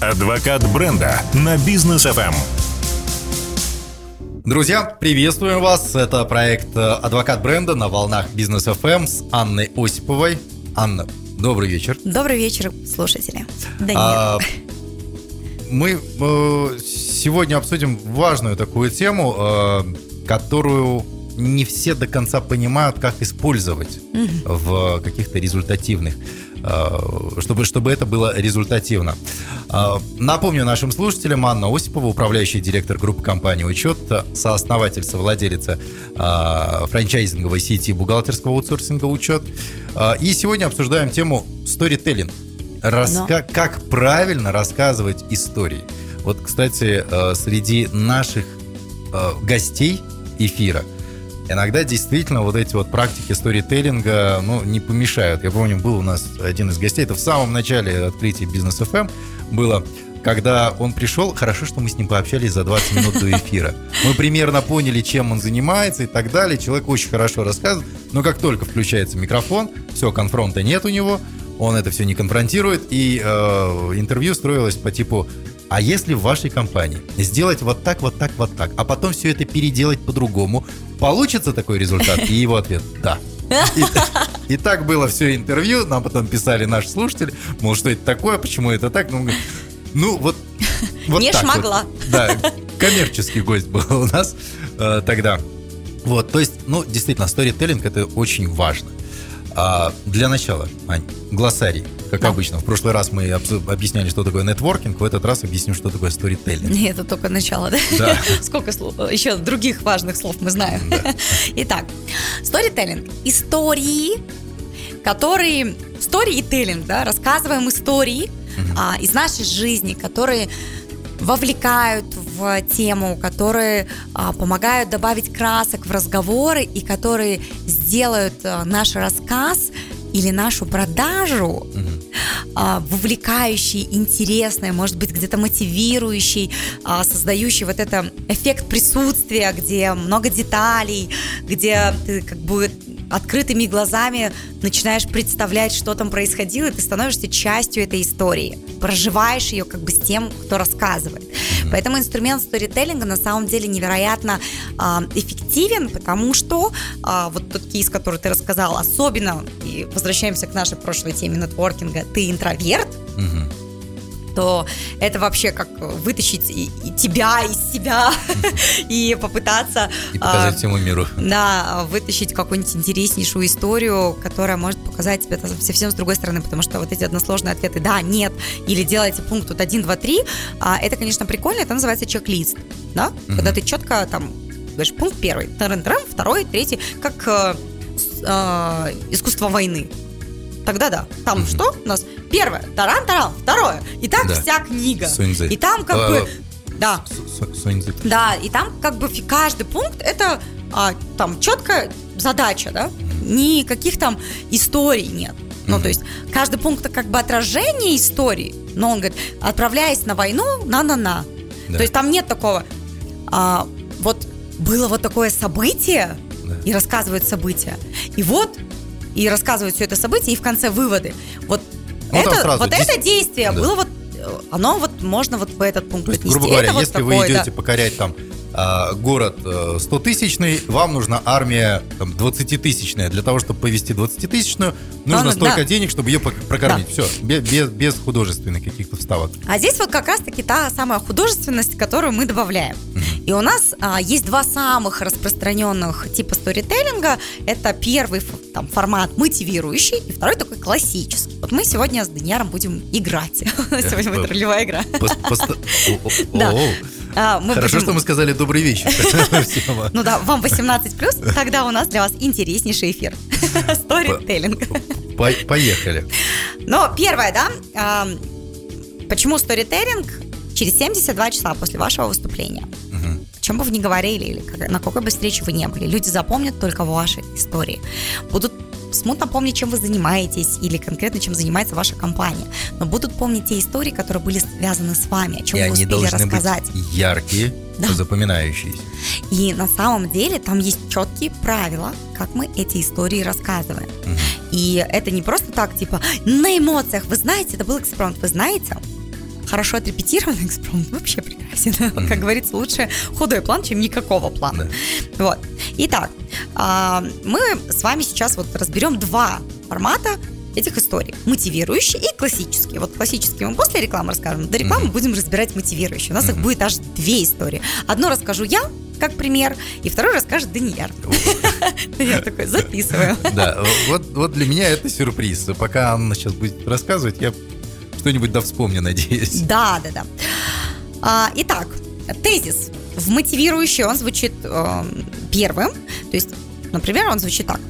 Адвокат бренда на бизнес FM. Друзья, приветствуем вас. Это проект э, «Адвокат бренда» на волнах Бизнес FM с Анной Осиповой. Анна, добрый вечер. Добрый вечер, слушатели. Да А, мы э, сегодня обсудим важную такую тему, э, которую не все до конца понимают, как использовать в каких-то результативных, чтобы, чтобы это было результативно. Э, Напомню нашим слушателям, Анна Осипова, управляющий директор группы компании «Учет», сооснователь, совладелица э, франчайзинговой сети бухгалтерского аутсорсинга «Учет». Э, И сегодня обсуждаем тему сторителлинг. Раска- Как правильно рассказывать истории. Вот, кстати, э, среди наших э, гостей эфира иногда действительно вот эти вот практики сторителлинга, ну, не помешают. Я помню, был у нас один из гостей, это в самом начале открытия бизнес FM было, когда он пришел, хорошо, что мы с ним пообщались за 20 минут до эфира. Мы примерно поняли, чем он занимается и так далее. Человек очень хорошо рассказывает, но как только включается микрофон, все, конфронта нет у него, он это все не конфронтирует, и э, интервью строилось по типу а если в вашей компании сделать вот так, вот так, вот так, а потом все это переделать по-другому, получится такой результат? И его ответ – да. И, и так было все интервью, нам потом писали наши слушатели, мол, что это такое, почему это так, ну, ну вот, вот Не так вот. шмогла. Да, коммерческий гость был у нас э, тогда. Вот, то есть, ну, действительно, сторителлинг это очень важно. А, для начала, Ань, глоссарий, как Да. обычно. В прошлый раз мы объясняли, что такое нетворкинг, в этот раз объясним, что такое сторителлинг. Нет, это только начало, да? Да. Сколько слов? Еще других важных слов мы знаем. Да. Итак, сторителлинг. Истории, которые... Сторителлинг, да, рассказываем истории а, из нашей жизни, которые вовлекают в тему, которые а, помогают добавить красок в разговоры и которые сделают а, наш рассказ или нашу продажу Мгм. а, вовлекающий, интересный, может быть, где-то мотивирующий, а, создающий вот это эффект присутствия, где много деталей, где ты как бы открытыми глазами начинаешь представлять, что там происходило, и ты становишься частью этой истории, проживаешь ее как бы с тем, кто рассказывает. Поэтому инструмент сторителлинга на самом деле невероятно а, эффективен, потому что а, вот тот кейс, который ты рассказал, особенно, и возвращаемся к нашей прошлой теме нетворкинга, ты интроверт, Мгм. То это вообще как вытащить и, и тебя из себя и попытаться И а, показать всему миру. да, вытащить какую-нибудь интереснейшую историю, которая может показать тебе это совсем с другой стороны, потому что вот эти односложные ответы «да», «нет» или «делайте пункт тут 1, 2, 3», а, это, конечно, прикольно, это называется чек-лист, да? Когда ты четко там говоришь пункт первый, второй, третий, как э, э, искусство войны. Тогда да. Там Мгм. что у нас? Первое, таран-таран, второе. И так Да. вся книга. Сунь-цзы. И там как А, бы... Да, С- с- Сунь-цзы. да, и там как бы каждый пункт это а, там четкая задача, да? Никаких там историй нет. Ну, Мгм. то есть каждый пункт это как бы отражение истории, но он говорит, отправляясь на войну, на-на-на. Да. То есть там нет такого, а, вот было вот такое событие, Да. и рассказывают события. И вот, и рассказывают все это событие, и в конце выводы. Вот, Ну, там это, вот дес- это действие Да. было вот, э, оно вот можно вот в этот пункт То есть, отнести. грубо говоря, Это вот если вы такое, да. идете покорять там а, город 100-тысячный, вам нужна армия там, 20-тысячная. Для того, чтобы повести 20-тысячную, нужно Она- столько да. денег, чтобы ее прокормить. Да. Все, без, без, художественных каких-то вставок. А здесь вот как раз-таки та самая художественность, которую мы добавляем. И у нас а, есть два самых распространенных типа сторителлинга. Это первый там, формат мотивирующий, и второй такой классический. Вот мы сегодня с Данияром будем играть. Сегодня будет ролевая игра. Да. А, мы Хорошо, будем- что мы сказали добрый вечер. Ну да, вам 18 плюс, тогда у нас для вас интереснейший эфир. Сторителлинг. По- Поехали. Но первое, да, ам, почему сторителлинг через 72 часа после вашего выступления? Чем бы вы ни говорили, или на какой бы встрече вы не были, люди запомнят только ваши истории. Будут смутно помнить, чем вы занимаетесь, или конкретно, чем занимается ваша компания. Но будут помнить те истории, которые были связаны с вами, о чем И вы успели рассказать. яркие, Да. запоминающиеся. И на самом деле там есть четкие правила, как мы эти истории рассказываем. Мгм. И это не просто так, типа, на эмоциях. Вы знаете, это был экспромт, вы знаете? Хорошо отрепетированный экспромт вообще прекрасен. Mm-hmm. Как говорится, лучше худой план, чем никакого плана. Да. Вот. Итак, а, мы с вами сейчас вот разберем два формата этих историй. Мотивирующие и классические. Вот классические мы после рекламы расскажем. До рекламы mm-hmm. будем разбирать мотивирующие. У нас mm-hmm. их будет аж две истории. Одну расскажу я, как пример, и второй расскажет Даниэль. Я такой, записываю. Да, вот, вот для меня это сюрприз. Пока Анна сейчас будет рассказывать, я что-нибудь да вспомню, надеюсь. Да, да, да. А, итак, тезис в мотивирующий, он звучит э, первым. То есть, например, он звучит так.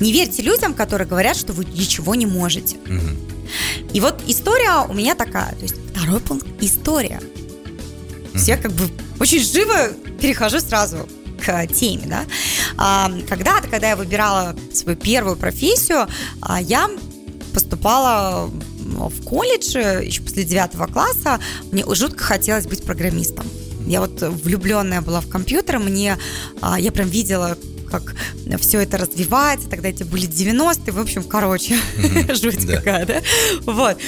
Не верьте людям, которые говорят, что вы ничего не можете. Угу. И вот история у меня такая. То есть второй пункт – история. Угу. Все как бы очень живо перехожу сразу к теме, да. А, когда-то, когда я выбирала свою первую профессию, а, я поступала в колледж еще после девятого класса. Мне жутко хотелось быть программистом. Я вот влюбленная была в компьютер, мне а, я прям видела как все это развивается, тогда эти были 90-е, в общем, короче, mm-hmm. жуть да. какая, да? Вот.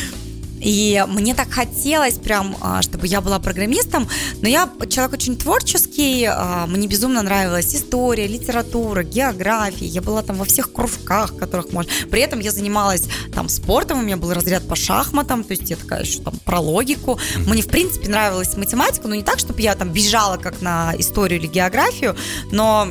И мне так хотелось прям, а, чтобы я была программистом, но я человек очень творческий, а, мне безумно нравилась история, литература, география, я была там во всех кружках, которых можно. При этом я занималась там спортом, у меня был разряд по шахматам, то есть я такая еще там про логику. Мне, в принципе, нравилась математика, но не так, чтобы я там бежала как на историю или географию, но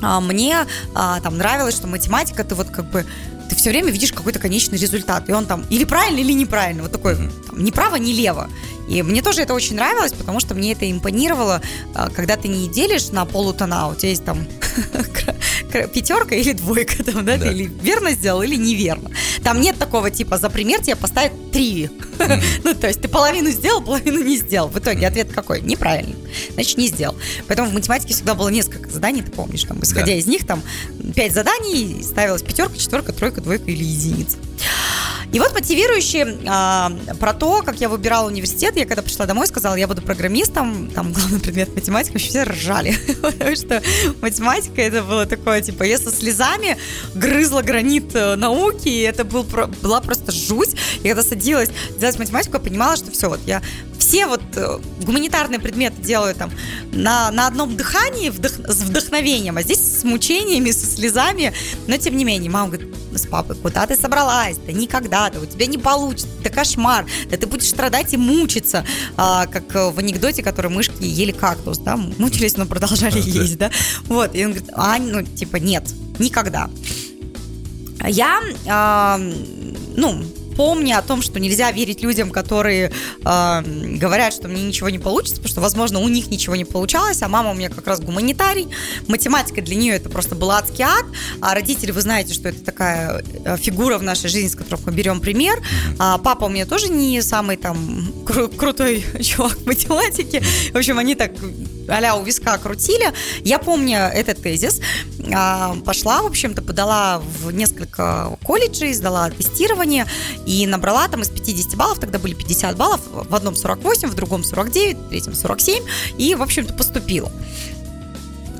а, мне там нравилось, что математика, ты вот как бы ты все время видишь какой-то конечный результат. И он там или правильно, или неправильно. Вот такой, там, ни право, ни лево. И мне тоже это очень нравилось, потому что мне это импонировало, а, когда ты не делишь на полутона, у тебя есть там пятерка или двойка, там, да, да. ты или верно сделал, или неверно. Там нет такого типа за пример тебе поставят три. ну, то есть ты половину сделал, половину не сделал. В итоге ответ какой? Неправильный. Значит, не сделал. Поэтому в математике всегда было несколько заданий, ты помнишь, там, исходя да. из них, там, пять заданий, ставилась пятерка, четверка, тройка, двойка или единица. И вот мотивирующий а, про то, как я выбирала университет, я когда пришла домой, сказала, я буду программистом, там главный предмет математика, вообще все ржали, потому что математика это было такое, типа, я со слезами грызла гранит э, науки, и это был, была просто жуть. И когда садилась делать математику, я понимала, что все, вот я все вот э, гуманитарные предметы делаю там на, на одном дыхании вдох, с вдохновением, а здесь с мучениями, со слезами. Но тем не менее, мама говорит, с папой, куда ты собралась? Да никогда, да у тебя не получится, это кошмар, да ты будешь страдать и мучиться, а, как в анекдоте, который мышки ели кактус, да, мучились, но продолжали есть, да. Вот, и он говорит, а, ну, типа, нет, никогда. Я, а, ну, помня о том, что нельзя верить людям, которые э, говорят, что мне ничего не получится, потому что, возможно, у них ничего не получалось, а мама у меня как раз гуманитарий, математика для нее это просто был адский ад, а родители, вы знаете, что это такая э, фигура в нашей жизни, с которой мы берем пример, а папа у меня тоже не самый там кру- крутой чувак в математике, в общем, они так а у виска крутили. Я помню этот тезис, а, пошла, в общем-то, подала в несколько колледжей, сдала тестирование и набрала там из 50 баллов, тогда были 50 баллов, в одном 48, в другом 49, в третьем 47, и, в общем-то, поступила.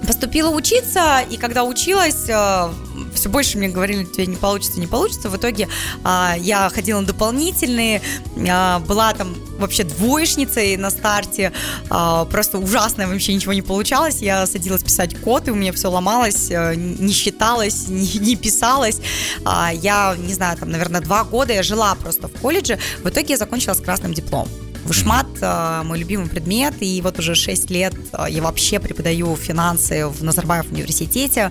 Поступила учиться, и когда училась, э, все больше мне говорили, тебе не получится, не получится. В итоге а, я ходила на дополнительные, а, была там вообще двоечницей на старте, а, просто ужасно, вообще ничего не получалось. Я садилась писать код, и у меня все ломалось, э, не считалось, не, не писалось. А, я, не знаю, там, наверное, два года я жила просто в колледже. В итоге я закончила с красным дипломом. Вышмат э, мой любимый предмет, и вот уже 6 лет э, я вообще преподаю финансы в Назарбаев университете,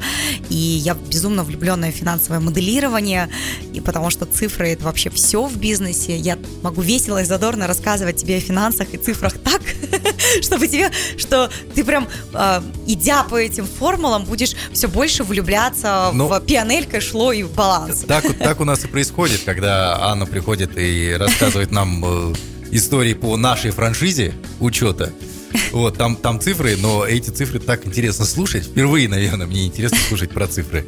и я безумно влюбленная в финансовое моделирование, и потому что цифры это вообще все в бизнесе. Я могу весело и задорно рассказывать тебе о финансах и цифрах так, чтобы тебе, что ты прям, э, идя по этим формулам, будешь все больше влюбляться ну, в пианель, кэшло и в баланс. Так, так у нас и происходит, когда Анна приходит и рассказывает нам истории по нашей франшизе учета. Вот, там, там цифры, но эти цифры так интересно слушать. Впервые, наверное, мне интересно слушать про цифры.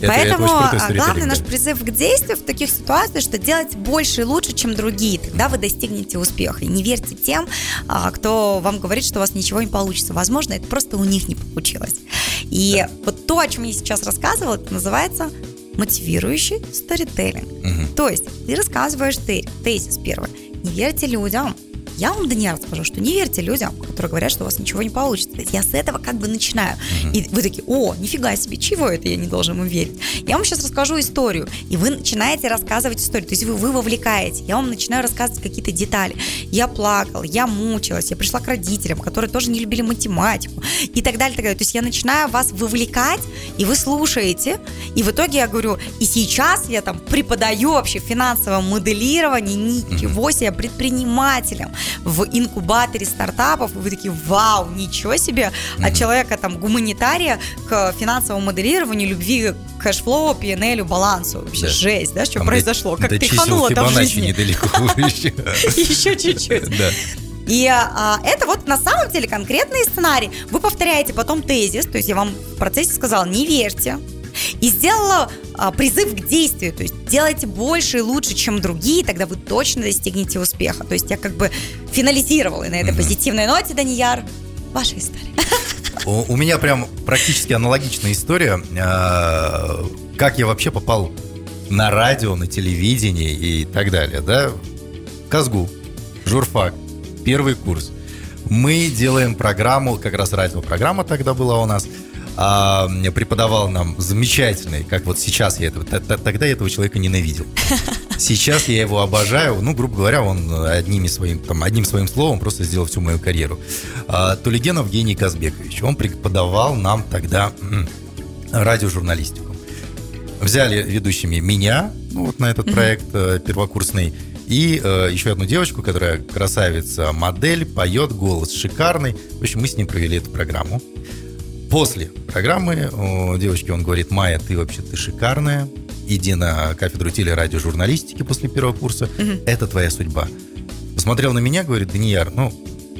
Поэтому это, это главный наш призыв к действию в таких ситуациях, что делать больше и лучше, чем другие. Тогда вы достигнете успеха. И не верьте тем, а, кто вам говорит, что у вас ничего не получится. Возможно, это просто у них не получилось. И да. вот то, о чем я сейчас рассказывала, это называется мотивирующий сторителлинг. Угу. То есть ты рассказываешь ты, тезис первый не верьте людям, я вам, Даниэль, скажу, что не верьте людям, которые говорят, что у вас ничего не получится. Я с этого как бы начинаю. Угу. И вы такие, о, нифига себе, чего это я не должен им верить? Я вам сейчас расскажу историю, и вы начинаете рассказывать историю. То есть вы, вы вовлекаете. Я вам начинаю рассказывать какие-то детали. Я плакала, я мучилась, я пришла к родителям, которые тоже не любили математику и так далее, так далее. То есть я начинаю вас вовлекать, и вы слушаете, и в итоге я говорю, и сейчас я там преподаю вообще финансовое моделирование, ничего себе, предпринимателям в инкубаторе стартапов, и вы такие, вау, ничего себе, от человека там гуманитария к финансовому моделированию, любви к cash flow, P&L, балансу. Вообще да. жесть, да, что там произошло? Как тряхануло там в жизни. недалеко Еще чуть-чуть. Да. И а, это вот на самом деле конкретный сценарий. Вы повторяете потом тезис, то есть я вам в процессе сказала, не верьте. И сделала а, призыв к действию, то есть делайте больше и лучше, чем другие, тогда вы точно достигнете успеха. То есть я как бы финализировала на этой mm-hmm. позитивной ноте, Данияр, ваша история. У, у меня прям практически аналогичная история. А, как я вообще попал на радио, на телевидение и так далее, да? Казгу, журфак, первый курс. Мы делаем программу, как раз радиопрограмма тогда была у нас, а, преподавал нам замечательный, как вот сейчас я этого, тогда я этого человека ненавидел. Сейчас я его обожаю, ну, грубо говоря, он одним своим, там, одним своим словом просто сделал всю мою карьеру. А, Тулигенов Евгений Казбекович, он преподавал нам тогда радиожурналистику. Взяли ведущими меня, ну, вот на этот проект э, первокурсный, и э, еще одну девочку, которая красавица, модель, поет, голос шикарный. В общем, мы с ним провели эту программу. После программы девочки он говорит, Майя, ты вообще ты шикарная, иди на кафедру телерадиожурналистики после первого курса, угу. это твоя судьба. Посмотрел на меня, говорит, Данияр, ну,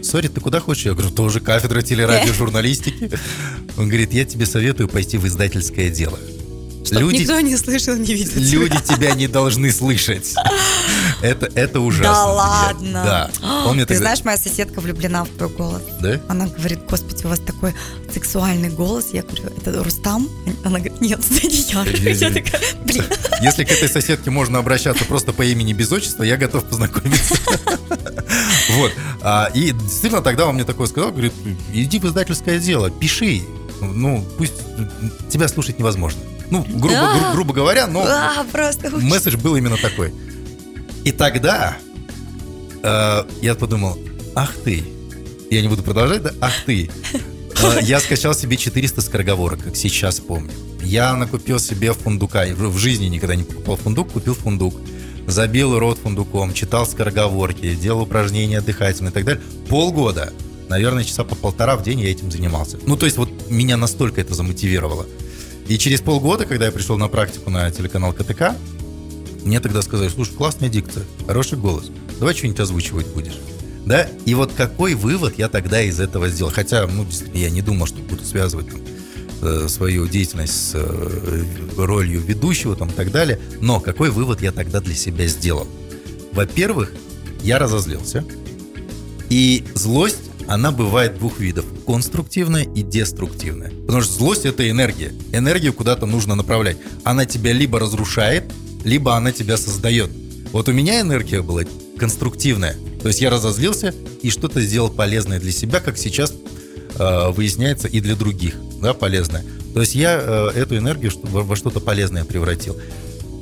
сори, ты куда хочешь? Я говорю, тоже кафедра телерадиожурналистики. Он говорит, я тебе советую пойти в издательское дело. Чтоб люди, никто не слышал, не видел Люди тебя не должны слышать. Это, это ужасно. Да ладно. Да. Он мне Ты тогда... знаешь, моя соседка влюблена в твой голос. Да? Она говорит, господи, у вас такой сексуальный голос. Я говорю, это Рустам? Она говорит, нет, это не я. Я такая, блин. Если к этой соседке можно обращаться просто по имени без отчества, я готов познакомиться. Вот. А, и действительно тогда он мне такое сказал, говорит, иди в издательское дело, пиши. Ну, пусть тебя слушать невозможно. Ну, грубо, а, гру, грубо говоря, но а, просто месседж был именно такой. И тогда э, я подумал, ах ты, я не буду продолжать, да, ах ты. Э, я скачал себе 400 скороговорок, как сейчас помню. Я накупил себе фундука. В жизни никогда не покупал фундук, купил фундук. Забил рот фундуком, читал скороговорки, делал упражнения дыхательные и так далее. Полгода, наверное, часа по полтора в день я этим занимался. Ну, то есть вот меня настолько это замотивировало. И через полгода, когда я пришел на практику на телеканал КТК, мне тогда сказали, слушай, классная дикция, хороший голос, давай что-нибудь озвучивать будешь. Да? И вот какой вывод я тогда из этого сделал? Хотя, ну, я не думал, что буду связывать там, э, свою деятельность с э, ролью ведущего там, и так далее. Но какой вывод я тогда для себя сделал? Во-первых, я разозлился. И злость она бывает двух видов. Конструктивная и деструктивная. Потому что злость – это энергия. Энергию куда-то нужно направлять. Она тебя либо разрушает, либо она тебя создает. Вот у меня энергия была конструктивная. То есть я разозлился и что-то сделал полезное для себя, как сейчас э, выясняется, и для других, да, полезное. То есть я э, эту энергию во что-то полезное превратил.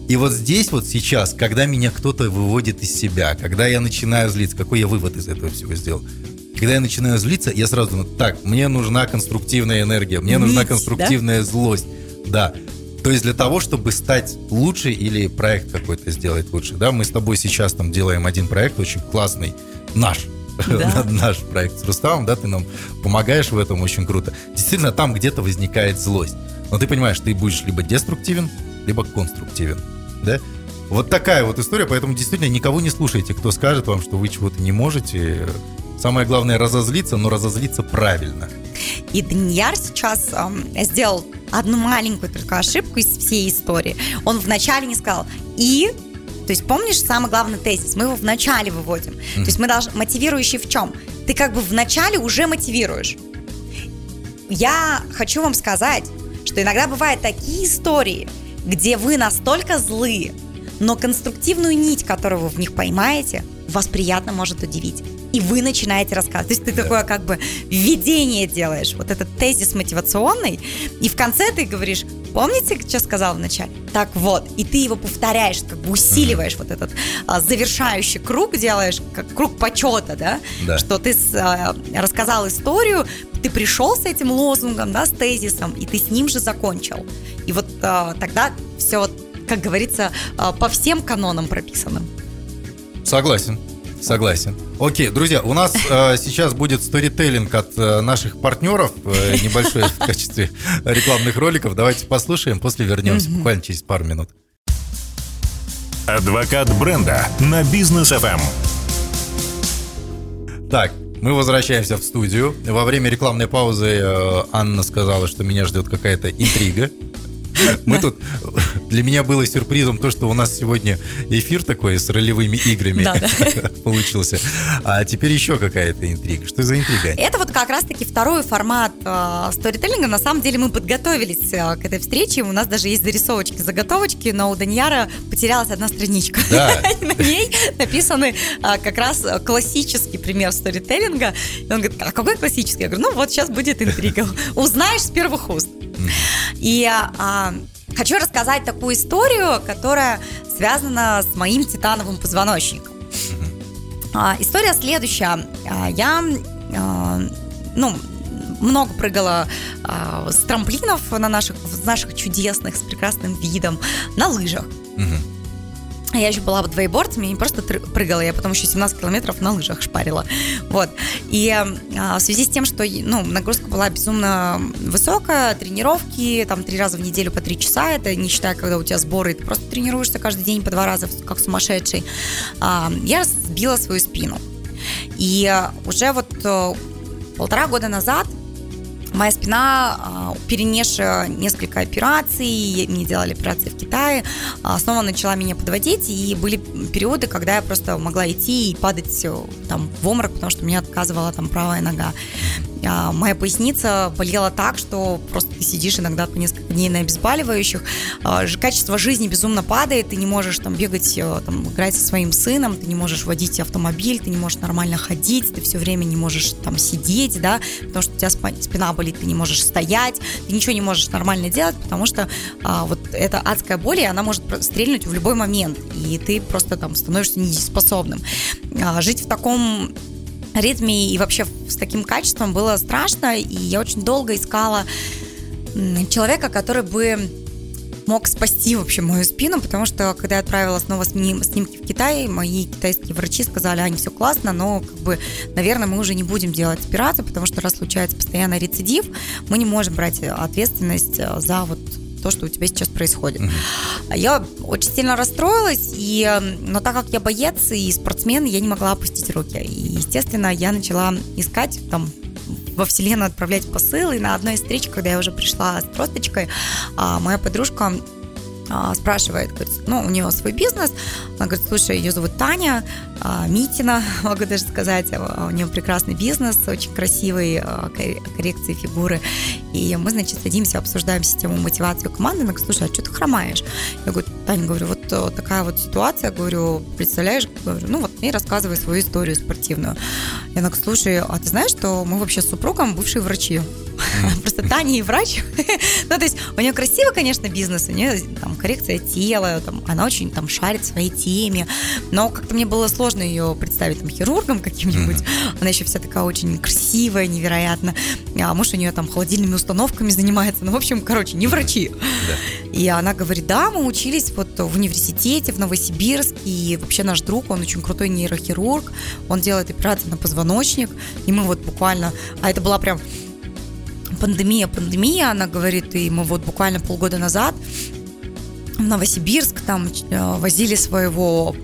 И вот здесь вот сейчас, когда меня кто-то выводит из себя, когда я начинаю злиться, какой я вывод из этого всего сделал? когда я начинаю злиться, я сразу думаю, так, мне нужна конструктивная энергия, мне нужна конструктивная да? злость. Да. То есть для того, чтобы стать лучше или проект какой-то сделать лучше. Да, мы с тобой сейчас там делаем один проект очень классный, наш, да. наш проект с Рустамом, да, ты нам помогаешь в этом очень круто. Действительно, там где-то возникает злость. Но ты понимаешь, ты будешь либо деструктивен, либо конструктивен, да? Вот такая вот история, поэтому действительно никого не слушайте, кто скажет вам, что вы чего-то не можете. Самое главное разозлиться, но разозлиться правильно. И Данияр сейчас эм, сделал одну маленькую только ошибку из всей истории. Он вначале не сказал «и», то есть помнишь самый главный тезис, мы его вначале выводим. То есть мы должны, мотивирующий в чем? Ты как бы вначале уже мотивируешь. Я хочу вам сказать, что иногда бывают такие истории, где вы настолько злы, но конструктивную нить, которую вы в них поймаете, вас приятно может удивить. И вы начинаете рассказывать. То есть ты такое как бы введение делаешь, вот этот тезис мотивационный, и в конце ты говоришь, помните, что сказал вначале? Так вот, и ты его повторяешь, как бы усиливаешь вот этот а, завершающий круг, делаешь как круг почета, да? Да. Что ты с, а, рассказал историю, ты пришел с этим лозунгом, да, с тезисом, и ты с ним же закончил. И вот а, тогда все, как говорится, а, по всем канонам прописано. Согласен. Согласен. Окей, друзья, у нас э, сейчас будет сторителлинг от э, наших партнеров, э, небольшой в качестве рекламных роликов. Давайте послушаем, после вернемся буквально через пару минут. Адвокат бренда на бизнес Эм. ФМ. Так, мы возвращаемся в студию. Во время рекламной паузы э, Анна сказала, что меня ждет какая-то интрига. Мы тут... Для меня было сюрпризом то, что у нас сегодня эфир такой с ролевыми играми получился. А теперь еще какая-то интрига. Что за интрига? Это вот как раз-таки второй формат э, сторителлинга. На самом деле мы подготовились э, к этой встрече. У нас даже есть зарисовочки, заготовочки, но у Даньяра потерялась одна страничка. На ней написаны э, как раз классический пример сторителлинга. И он говорит, а какой классический? Я говорю, ну вот сейчас будет интрига. Узнаешь с первых уст. И а, хочу рассказать такую историю, которая связана с моим титановым позвоночником. А, история следующая. А, я, а, ну, много прыгала а, с трамплинов на наших, в наших чудесных, с прекрасным видом, на лыжах. Мгм. Я еще была двоеборцем, я не просто прыгала, я потом еще 17 километров на лыжах шпарила. Вот. И а, в связи с тем, что ну, нагрузка была безумно высокая, тренировки там три раза в неделю по три часа, это не считая, когда у тебя сборы, ты просто тренируешься каждый день по два раза, как сумасшедший, а, я сбила свою спину. И уже вот э, полтора года назад Моя спина, а, перенесшая несколько операций, мне делали операции в Китае, а, снова начала меня подводить, и были периоды, когда я просто могла идти и падать э, там в обморок, потому что меня отказывала там правая нога. А, Моя поясница болела так, что просто ты сидишь иногда по несколько дней на обезболивающих. А, Качество жизни безумно падает, ты не можешь там бегать, э, там, играть со своим сыном, ты не можешь водить автомобиль, ты не можешь нормально ходить, ты все время не можешь там сидеть, да, потому что у тебя спина болит, ты не можешь стоять, ты ничего не можешь нормально делать, потому что а, вот эта адская боль, и она может стрельнуть в любой момент, и ты просто там становишься недееспособным. А, Жить в таком ритме и вообще с таким качеством было страшно, и я очень долго искала человека, который бы мог спасти вообще мою спину, потому что когда я отправила снова сним- снимки в Китай, мои китайские врачи сказали, Ань, все классно, но как бы, наверное, мы уже не будем делать операцию, потому что раз случается постоянно рецидив, мы не можем брать ответственность э, за вот то, что у тебя сейчас происходит. Я очень сильно расстроилась, и, но так как я боец и спортсмен, я не могла опустить руки. И, естественно, я начала искать там во вселенную отправлять посылы. И на одной из встреч, когда я уже пришла с тросточкой, а, моя подружка а, спрашивает, говорит, ну, у нее свой бизнес, она говорит, слушай, ее зовут Таня а, Митина, могу даже сказать, у нее прекрасный бизнес, очень красивый, кор- коррекции фигуры, и мы, значит, садимся, обсуждаем систему мотивации команды, она говорит, слушай, а что ты хромаешь? Я говорю, Таня, говорю, вот э, такая вот ситуация, говорю, представляешь, говорю, ну вот, и рассказывай свою историю спортивную. И она говорит, слушай, а ты знаешь, что мы вообще с супругом бывшие врачи? Просто Таня и врач. Ну, то есть у нее красивый, конечно, бизнес, у нее там коррекция тела, там, она очень там шарит в своей теме, но как-то мне было сложно ее представить там хирургом каким-нибудь. Она еще вся такая очень красивая, невероятно. А муж у нее там холодильными установками занимается. Ну, в общем, короче, не врачи. И она говорит, да, мы учились вот в университете в Новосибирске, и вообще наш друг, он очень крутой нейрохирург, он делает операции на позвоночник, и мы вот буквально, а это была прям пандемия, пандемия, она говорит, и мы вот буквально полгода назад в Новосибирск там э, возили своего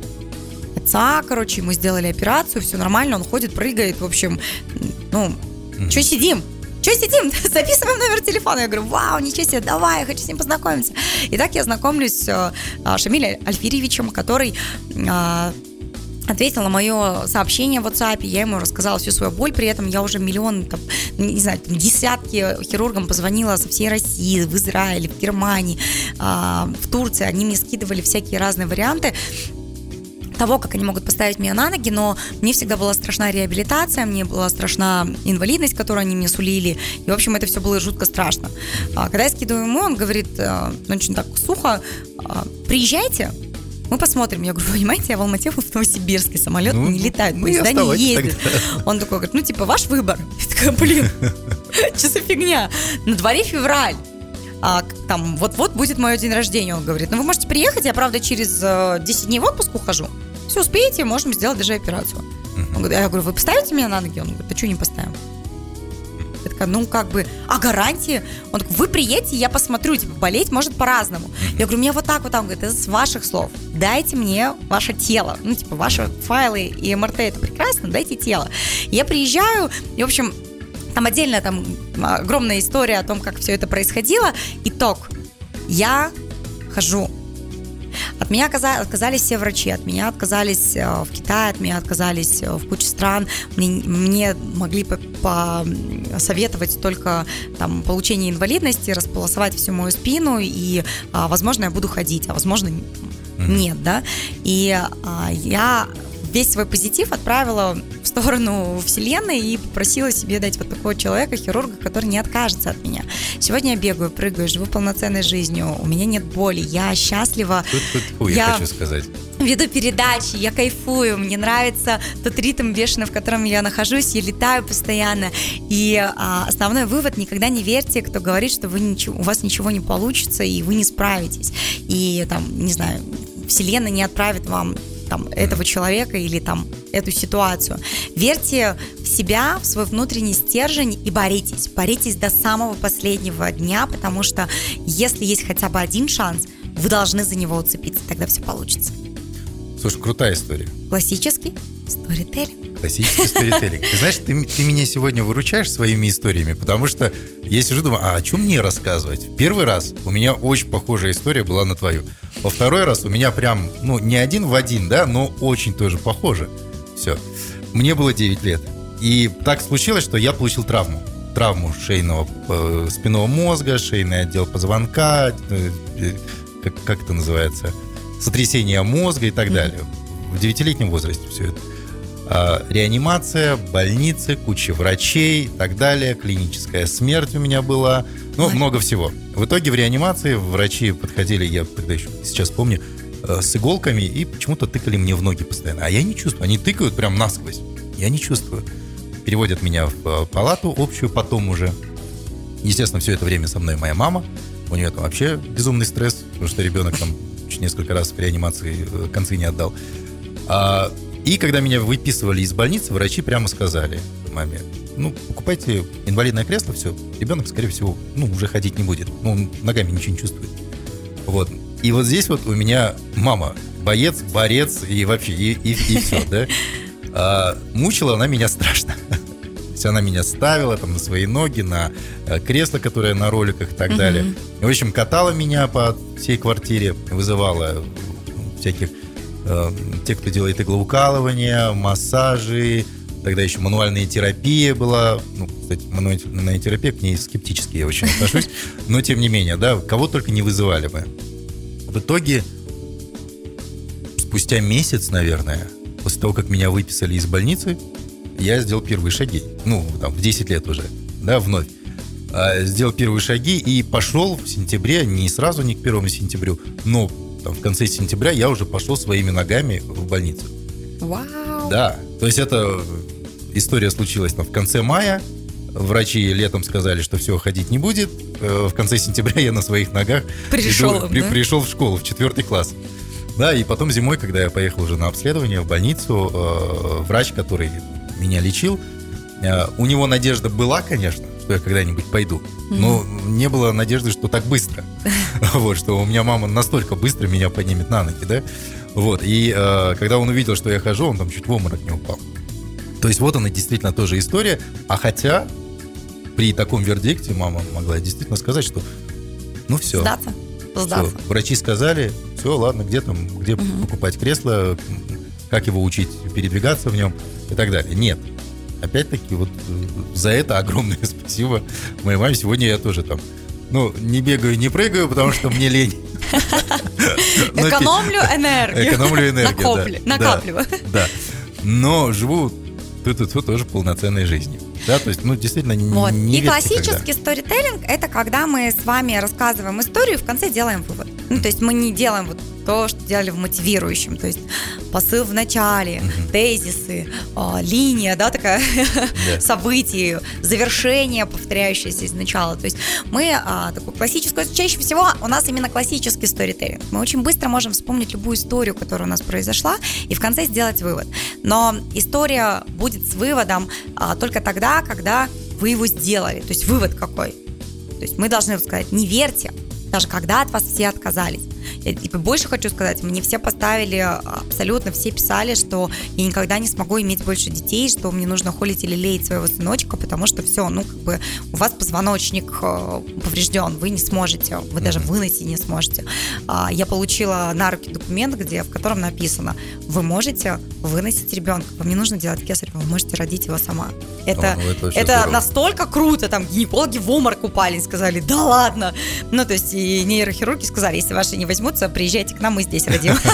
отца, короче, ему сделали операцию, все нормально, он ходит, прыгает, в общем, ну, что сидим? Что сидим? Записываем номер телефона. Я говорю, вау, ничего себе, давай, я хочу с ним познакомиться. И так я знакомлюсь с э, Шамилем Альфиревичем, который э, ответил на мое сообщение в WhatsApp, я ему рассказала всю свою боль, при этом я уже миллион, там, не знаю, десятки хирургам позвонила со всей России, в Израиле, в Германии, а, в Турции, они мне скидывали всякие разные варианты, того, как они могут поставить меня на ноги, но мне всегда была страшна реабилитация, мне была страшна инвалидность, которую они мне сулили, и, в общем, это все было жутко страшно. А, когда я скидываю ему, он говорит, э, очень так сухо, «А, приезжайте, мы посмотрим. Я говорю, понимаете, я в Алмате, в Новосибирске, самолет ну, не летает, ну, поезда не ездят. Он такой говорит, ну, типа, ваш выбор. Я такая, блин, что за фигня? На дворе февраль. А, там вот-вот будет мой день рождения, он говорит. Ну, вы можете приехать, я, правда, через э, 10 дней в отпуск ухожу. Все успеете, можем сделать даже операцию. Он говорит, а я говорю, вы поставите меня на ноги? Он говорит, а что не поставим? Я такая, ну, как бы, а гарантии? Он такой, вы приедете, я посмотрю, типа, болеть может по-разному. Я говорю, мне вот так вот, он говорит, это с ваших слов. Дайте мне ваше тело. Ну, типа, ваши файлы и МРТ, это прекрасно, дайте тело. Я приезжаю, и, в общем, там отдельная там огромная история о том, как все это происходило. Итог. Я хожу от меня отказались все врачи, от меня отказались э, в Китае, от меня отказались э, в куче стран. Мне, мне могли посоветовать только там, получение инвалидности, располосовать всю мою спину, и, а, возможно, я буду ходить, а возможно, нет, да. И а, я весь свой позитив отправила в сторону Вселенной и попросила себе дать вот такого человека, хирурга, который не откажется от меня. Сегодня я бегаю, прыгаю, живу полноценной жизнью, у меня нет боли, я счастлива. Тут, тут, фу, я, я хочу сказать. Веду передачи, я кайфую, мне нравится тот ритм бешеный, в котором я нахожусь, я летаю постоянно. И а, основной вывод, никогда не верьте, кто говорит, что вы ничего, у вас ничего не получится, и вы не справитесь. И там, не знаю, Вселенная не отправит вам там, этого человека или там эту ситуацию. Верьте в себя, в свой внутренний стержень и боритесь. Боритесь до самого последнего дня, потому что если есть хотя бы один шанс, вы должны за него уцепиться, тогда все получится. Слушай, крутая история. Классический сторителлинг. Классический сторителлинг. Ты знаешь, ты, ты меня сегодня выручаешь своими историями, потому что я сижу думаю, а о чем мне рассказывать? Первый раз у меня очень похожая история была на твою. Во второй раз у меня прям, ну, не один в один, да, но очень тоже похоже. Все. Мне было 9 лет. И так случилось, что я получил травму. Травму шейного э, спинного мозга, шейный отдел позвонка, э, э, как, как это называется, сотрясение мозга и так далее. В девятилетнем возрасте все это. А, реанимация, больницы, куча врачей и так далее, клиническая смерть у меня была, ну, Ой. много всего. В итоге в реанимации врачи подходили, я тогда еще сейчас помню, э, с иголками и почему-то тыкали мне в ноги постоянно. А я не чувствую, они тыкают прям насквозь. Я не чувствую. Переводят меня в э, палату общую потом уже. Естественно, все это время со мной моя мама. У нее там вообще безумный стресс, потому что ребенок там несколько раз в реанимации э, концы не отдал. А и когда меня выписывали из больницы, врачи прямо сказали маме, ну, покупайте инвалидное кресло, все, ребенок, скорее всего, ну, уже ходить не будет. Ну, он ногами ничего не чувствует. Вот. И вот здесь вот у меня мама боец, борец и вообще, и, и, и все, да. А, мучила она меня страшно. То есть она меня ставила там на свои ноги, на э, кресло, которое на роликах и так далее. В общем, катала меня по всей квартире, вызывала всяких э, те, кто делает иглоукалывание, массажи, тогда еще мануальная терапия была. Ну, кстати, мануальная терапия, к ней скептически я очень отношусь. Но, тем не менее, да, кого только не вызывали бы. В итоге, спустя месяц, наверное, после того, как меня выписали из больницы, я сделал первые шаги. Ну, там, в 10 лет уже, да, вновь. А, сделал первые шаги и пошел в сентябре, не сразу, не к первому сентябрю, но там, в конце сентября я уже пошел своими ногами в больницу. Вау! Да, то есть это история случилась там, в конце мая, врачи летом сказали, что все, ходить не будет. Э, в конце сентября я на своих ногах пришел, иду, при, да? пришел в школу, в четвертый класс. Да, и потом зимой, когда я поехал уже на обследование в больницу, э, врач, который меня лечил, э, у него надежда была, конечно, что я когда-нибудь пойду. Но не было надежды, что так быстро. Вот, что у меня мама настолько быстро меня поднимет на ноги, да. Вот, и э, когда он увидел, что я хожу, он там чуть в обморок не упал. То есть вот она действительно тоже история. А хотя при таком вердикте мама могла действительно сказать, что ну все. Сдаться. Сдаться. Все, врачи сказали, все, ладно, где там, где угу. покупать кресло, как его учить передвигаться в нем и так далее. Нет, опять-таки, вот э, за это огромное спасибо моей маме. Сегодня я тоже там, ну, не бегаю, не прыгаю, потому что мне лень. Экономлю энергию. Экономлю энергию, Накапливаю. Да. Но живу тут тоже полноценной жизнью. Да, то есть, ну, действительно, вот. не И классический сторителлинг – это когда мы с вами рассказываем историю и в конце делаем вывод. Ну, то есть мы не делаем вот то, что делали в мотивирующем, то есть посыл в начале, угу. тезисы, э, линия, да, такая yeah. событий, завершение, повторяющееся из начала. То есть мы э, такую классическую, чаще всего у нас именно классический сторителлинг. Мы очень быстро можем вспомнить любую историю, которая у нас произошла, и в конце сделать вывод. Но история будет с выводом э, только тогда, когда вы его сделали. То есть вывод какой? То есть мы должны сказать, не верьте, даже когда от вас все отказались. Я типа, больше хочу сказать, мне все поставили, абсолютно все писали, что я никогда не смогу иметь больше детей, что мне нужно холить или леять своего сыночка, потому что все, ну, как бы у вас позвоночник э, поврежден, вы не сможете, вы даже выносить не сможете. А, я получила на руки документ, где, в котором написано, вы можете выносить ребенка, вам не нужно делать кесарь, вы можете родить его сама. Это, О, ну, это, это настолько круто, там гинекологи в оморок упали, сказали, да ладно. Ну, то есть и нейрохирурги сказали, если ваши не возьмут вернуться, приезжайте к нам, мы здесь родим.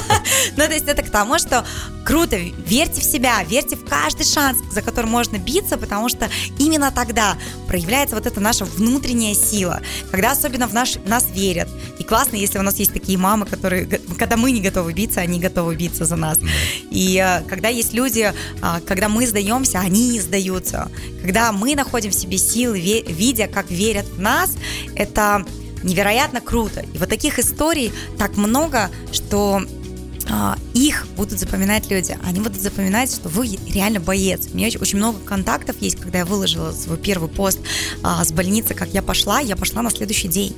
Ну, то есть это к тому, что круто, верьте в себя, верьте в каждый шанс, за который можно биться, потому что именно тогда проявляется вот эта наша внутренняя сила, когда особенно в наш, нас верят. И классно, если у нас есть такие мамы, которые, когда мы не готовы биться, они готовы биться за нас. И э, когда есть люди, а, когда мы сдаемся, они не сдаются. Когда мы находим в себе силы, видя, как верят в нас, это невероятно круто. И вот таких историй так много, что а, их будут запоминать люди. Они будут запоминать, что вы реально боец. У меня очень много контактов есть, когда я выложила свой первый пост а, с больницы, как я пошла, я пошла на следующий день.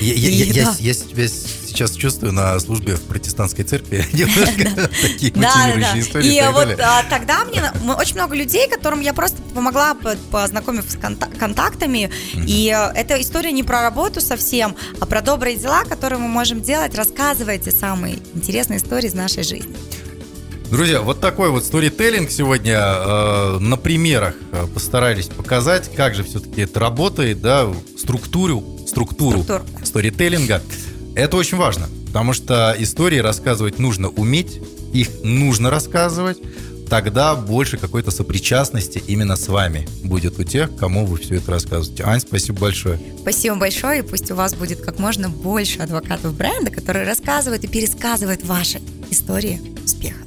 Я, я, я, я, я себя сейчас чувствую на службе в протестантской церкви немножко такие мотивирующие истории. И вот а, тогда мне очень много людей, которым я просто помогла, познакомив с контактами. И э, эта история не про работу совсем, а про добрые дела, которые мы можем делать. Рассказывайте самые интересные истории из нашей жизни. Друзья, вот такой вот сторителлинг сегодня э, на примерах э, постарались показать, как же все-таки это работает, да, структуру, структуру Структур. сторителлинга. Это очень важно, потому что истории рассказывать нужно уметь, их нужно рассказывать, тогда больше какой-то сопричастности именно с вами будет у тех, кому вы все это рассказываете. Ань, спасибо большое. Спасибо большое, и пусть у вас будет как можно больше адвокатов бренда, которые рассказывают и пересказывают ваши истории успеха.